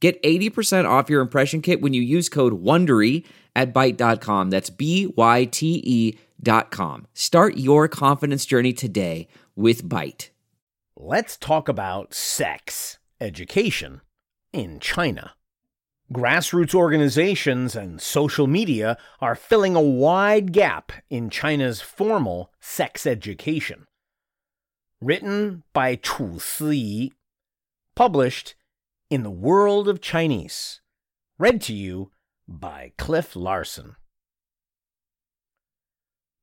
Get 80% off your impression kit when you use code WONDERY at Byte.com. That's B-Y-T-E dot com. Start your confidence journey today with Byte. Let's talk about sex education in China. Grassroots organizations and social media are filling a wide gap in China's formal sex education. Written by Chu Siyi, published in the World of Chinese. Read to you by Cliff Larsen.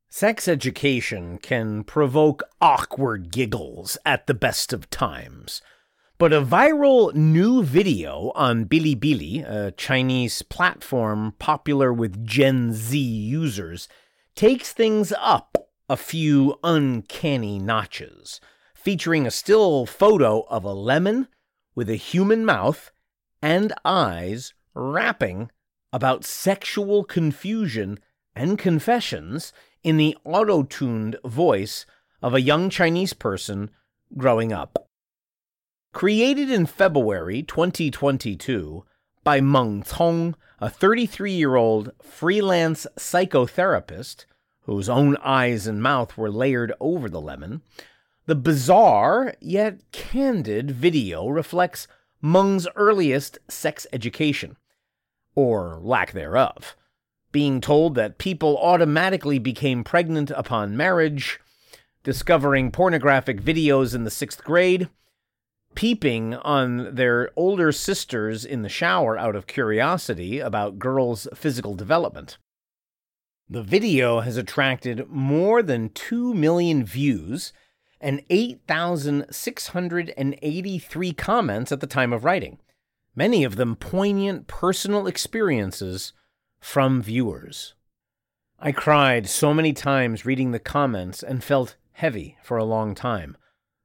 Sex education can provoke awkward giggles at the best of times. But a viral new video on Bilibili, a Chinese platform popular with Gen Z users, takes things up a few uncanny notches, featuring a still photo of a lemon with a human mouth and eyes rapping about sexual confusion and confessions in the auto tuned voice of a young Chinese person growing up. Created in February 2022 by Meng Cong, a 33 year old freelance psychotherapist whose own eyes and mouth were layered over the lemon, the bizarre yet candid video reflects Meng's earliest sex education, or lack thereof. Being told that people automatically became pregnant upon marriage, discovering pornographic videos in the sixth grade, peeping on their older sisters in the shower out of curiosity about girls' physical development. The video has attracted more than 2 million views and 8,683 comments at the time of writing, many of them poignant personal experiences from viewers. I cried so many times reading the comments and felt heavy for a long time.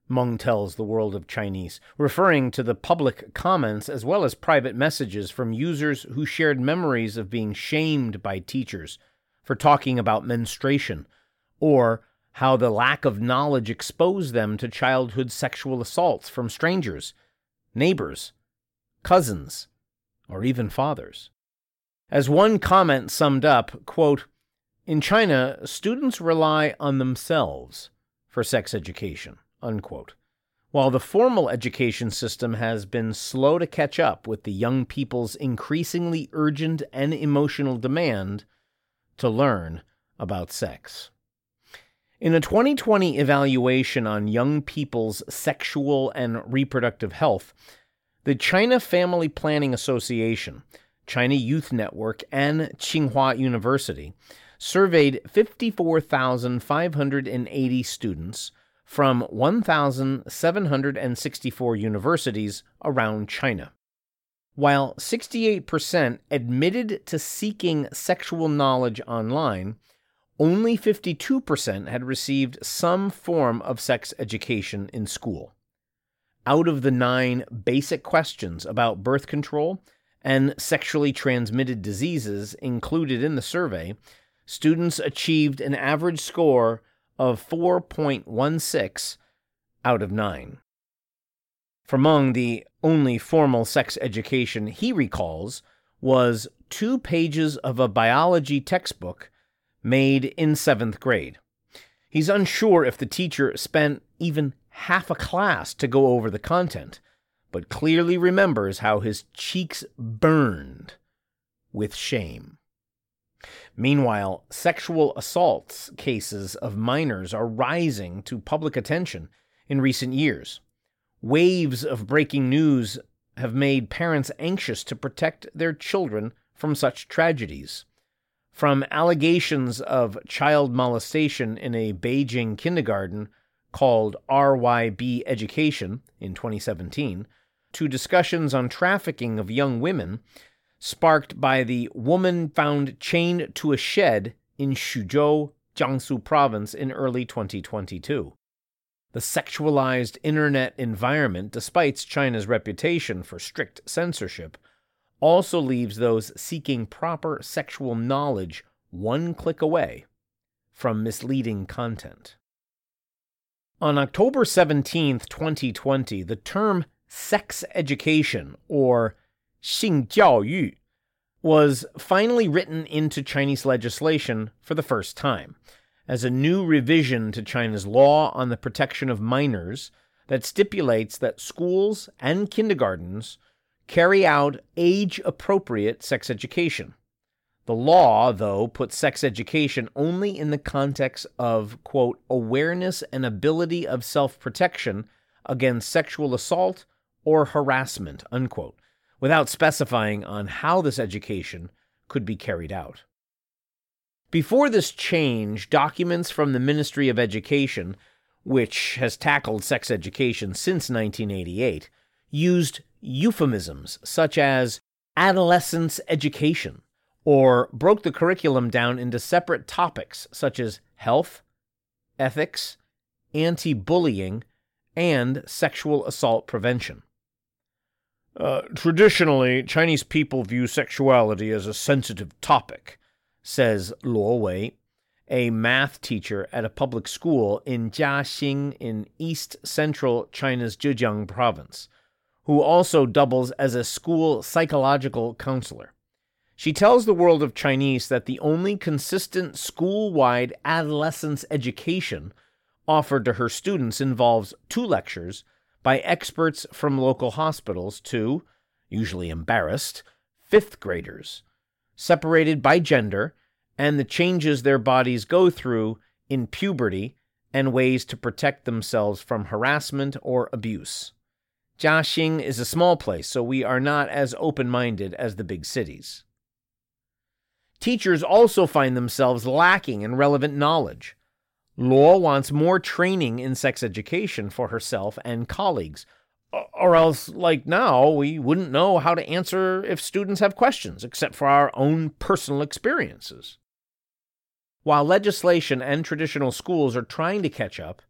Meng tells the world of Chinese, referring to the public comments as well as private messages from users who shared memories of being shamed by teachers for talking about menstruation or how the lack of knowledge exposed them to childhood sexual assaults from strangers, neighbors, cousins, or even fathers. As one comment summed up, quote, in China, students rely on themselves for sex education, unquote, while the formal education system has been slow to catch up with the young people's increasingly urgent and emotional demand to learn about sex. In a 2020 evaluation on young people's sexual and reproductive health, the China Family Planning Association, China Youth Network, and Tsinghua University surveyed 54,580 students from 1,764 universities around China. While 68% admitted to seeking sexual knowledge online, only 52% had received some form of sex education in school. Out of the nine basic questions about birth control and sexually transmitted diseases included in the survey, students achieved an average score of 4.16 out of 9. For Meng, the only formal sex education he recalls was two pages of a biology textbook made in seventh grade. He's unsure if the teacher spent even half a class to go over the content, but clearly remembers how his cheeks burned with shame. Meanwhile, sexual assaults cases of minors are rising to public attention in recent years. Waves of breaking news have made parents anxious to protect their children from such tragedies from allegations of child molestation in a Beijing kindergarten called RYB Education in 2017 to discussions on trafficking of young women, sparked by the woman found chained to a shed in Xuzhou, Jiangsu province in early 2022. The sexualized internet environment, despite China's reputation for strict censorship, also leaves those seeking proper sexual knowledge one click away from misleading content. On October 17, 2020, the term sex education, or 性教育, was finally written into Chinese legislation for the first time as a new revision to China's law on the protection of minors that stipulates that schools and kindergartens carry out age appropriate sex education. The law, though, puts sex education only in the context of, quote, awareness and ability of self protection against sexual assault or harassment, unquote, without specifying on how this education could be carried out. Before this change, documents from the Ministry of Education, which has tackled sex education since 1988, used euphemisms such as adolescence education or broke the curriculum down into separate topics such as health, ethics, anti bullying, and sexual assault prevention. Uh, traditionally, Chinese people view sexuality as a sensitive topic, says Luo Wei, a math teacher at a public school in Jiaxing in east central China's Zhejiang province, who also doubles as a school psychological counselor. She tells the world of Chinese that the only consistent school wide adolescence education offered to her students involves two lectures by experts from local hospitals to, usually embarrassed, fifth graders, separated by gender and the changes their bodies go through in puberty and ways to protect themselves from harassment or abuse. Jiaxing is a small place, so we are not as open minded as the big cities. Teachers also find themselves lacking in relevant knowledge. Luo wants more training in sex education for herself and colleagues, or else, like now, we wouldn't know how to answer if students have questions, except for our own personal experiences. While legislation and traditional schools are trying to catch up,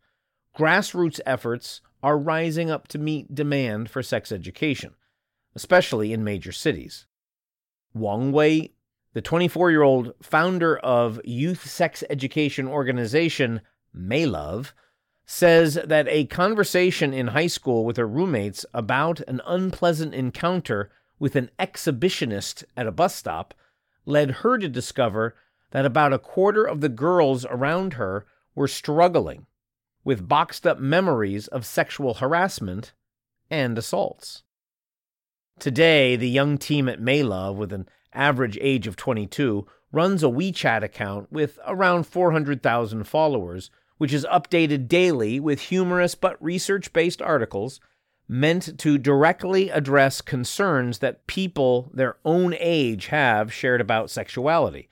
grassroots efforts are rising up to meet demand for sex education, especially in major cities. Wang Wei the 24 year old founder of youth sex education organization Maylove says that a conversation in high school with her roommates about an unpleasant encounter with an exhibitionist at a bus stop led her to discover that about a quarter of the girls around her were struggling with boxed up memories of sexual harassment and assaults. Today, the young team at Maylove, with an average age of 22, runs a WeChat account with around 400,000 followers, which is updated daily with humorous but research based articles meant to directly address concerns that people their own age have shared about sexuality,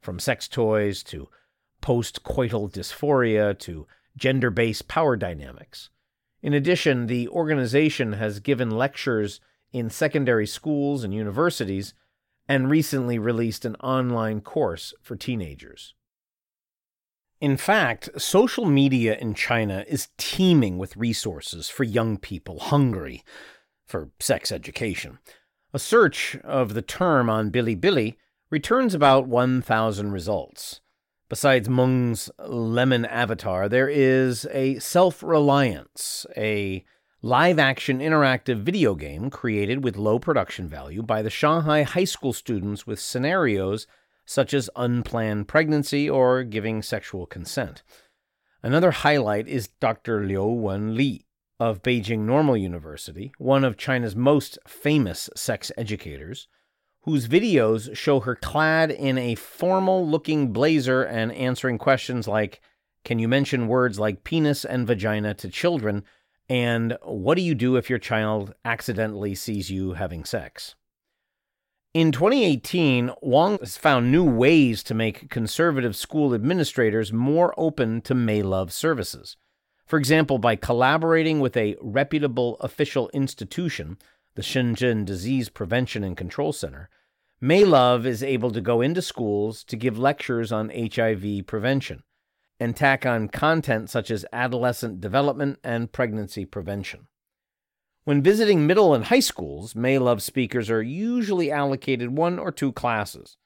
from sex toys to post coital dysphoria to gender based power dynamics. In addition, the organization has given lectures in secondary schools and universities and recently released an online course for teenagers. In fact, social media in China is teeming with resources for young people hungry for sex education. A search of the term on Bilibili returns about 1,000 results. Besides Meng's lemon avatar, there is a self reliance, a live action interactive video game created with low production value by the Shanghai high school students with scenarios such as unplanned pregnancy or giving sexual consent. Another highlight is Dr. Liu Wenli of Beijing Normal University, one of China's most famous sex educators, whose videos show her clad in a formal looking blazer and answering questions like Can you mention words like penis and vagina to children? And what do you do if your child accidentally sees you having sex? In 2018, Wang has found new ways to make conservative school administrators more open to Maylove services. For example, by collaborating with a reputable official institution, the Shenzhen Disease Prevention and Control Center, Maylove is able to go into schools to give lectures on HIV prevention and tack on content such as adolescent development and pregnancy prevention. When visiting middle and high schools, Maylove speakers are usually allocated one or two classes.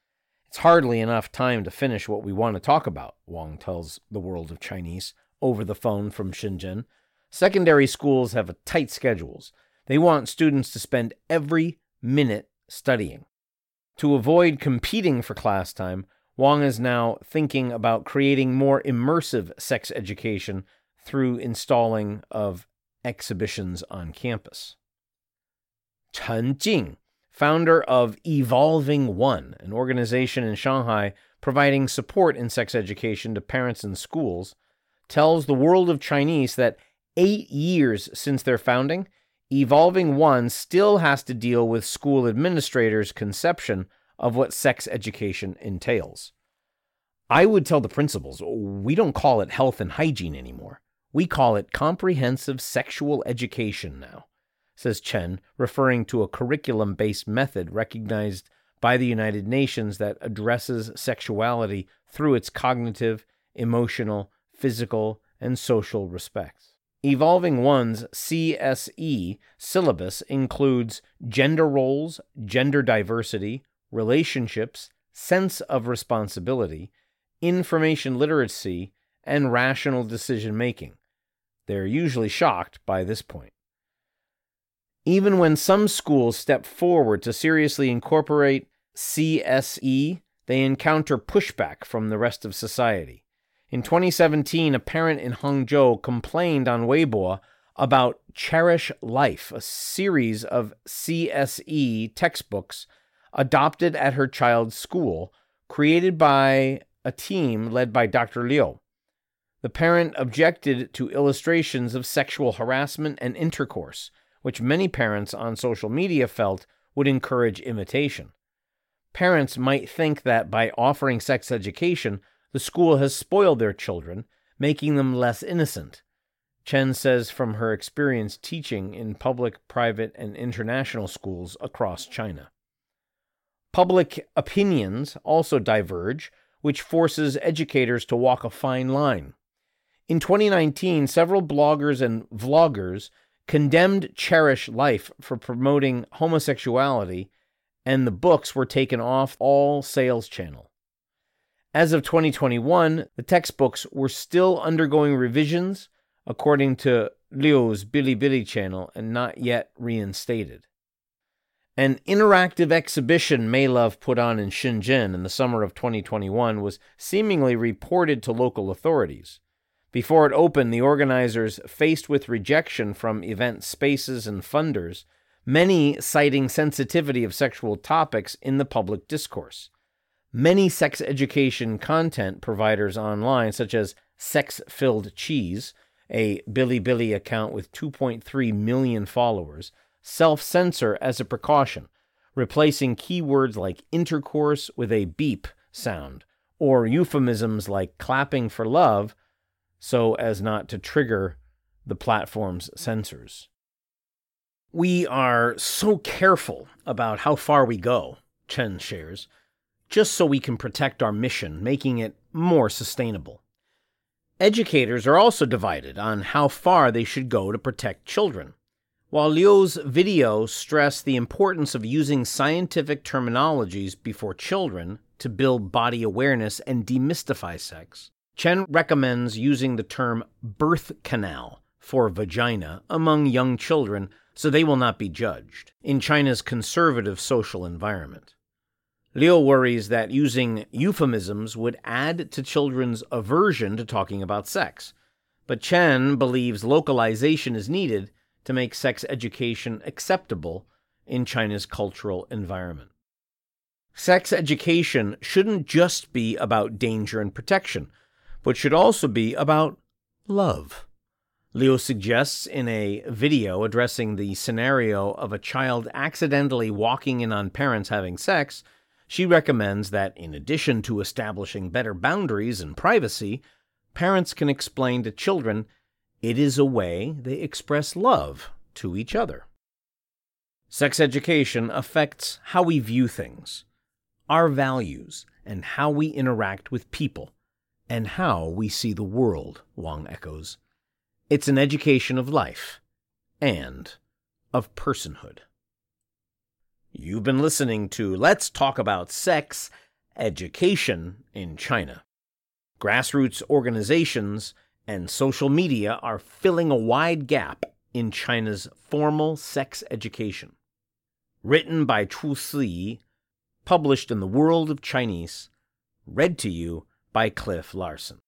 It's hardly enough time to finish what we want to talk about, Wang tells the world of Chinese over the phone from Shenzhen. Secondary schools have tight schedules. They want students to spend every minute studying. To avoid competing for class time, Wang is now thinking about creating more immersive sex education through installing of exhibitions on campus. Chen Jing, founder of Evolving One, an organization in Shanghai providing support in sex education to parents and schools, tells the world of Chinese that eight years since their founding, Evolving One still has to deal with school administrators' conception of what sex education entails. I would tell the principals, we don't call it health and hygiene anymore. We call it comprehensive sexual education now, says Chen, referring to a curriculum based method recognized by the United Nations that addresses sexuality through its cognitive, emotional, physical, and social respects. Evolving One's CSE syllabus includes gender roles, gender diversity, relationships, sense of responsibility, information literacy, and rational decision making. They're usually shocked by this point. Even when some schools step forward to seriously incorporate CSE, they encounter pushback from the rest of society. In 2017, a parent in Hangzhou complained on Weibo about Cherish Life, a series of CSE textbooks adopted at her child's school, created by a team led by Dr. Liu. The parent objected to illustrations of sexual harassment and intercourse, which many parents on social media felt would encourage imitation. Parents might think that by offering sex education, the school has spoiled their children, making them less innocent. Chen says from her experience teaching in public, private, and international schools across China. Public opinions also diverge, which forces educators to walk a fine line. In 2019, several bloggers and vloggers condemned Cherish Life for promoting homosexuality, and the books were taken off all sales channel. As of 2021, the textbooks were still undergoing revisions, according to Liu's Bilibili channel, and not yet reinstated. An interactive exhibition Maylove put on in Shenzhen in the summer of 2021 was seemingly reported to local authorities. Before it opened, the organizers, faced with rejection from event spaces and funders, many citing sensitivity of sexual topics in the public discourse. Many sex education content providers online, such as Sex Filled Cheese, a Bilibili account with 2.3 million followers, self censor as a precaution, replacing keywords like intercourse with a beep sound, or euphemisms like clapping for love so as not to trigger the platform's censors. We are so careful about how far we go, Chen shares, just so we can protect our mission, making it more sustainable. Educators are also divided on how far they should go to protect children. While Liu's video stressed the importance of using scientific terminologies before children to build body awareness and demystify sex, Chen recommends using the term birth canal for vagina among young children so they will not be judged in China's conservative social environment. Liu worries that using euphemisms would add to children's aversion to talking about sex, but Chen believes localization is needed to make sex education acceptable in China's cultural environment. Sex education shouldn't just be about danger and protection, but should also be about love. Liu suggests in a video addressing the scenario of a child accidentally walking in on parents having sex she recommends that, in addition to establishing better boundaries and privacy, parents can explain to children It is a way they express love to each other. Sex education affects how we view things, our values, and how we interact with people, and how we see the world, Wang echoes. It's an education of life and of personhood. You've been listening to Let's Talk About Sex Education in China. Grassroots organizations and social media are filling a wide gap in China's formal sex education. Written by Chu Si, published in the World of Chinese, read to you by Cliff Larsen.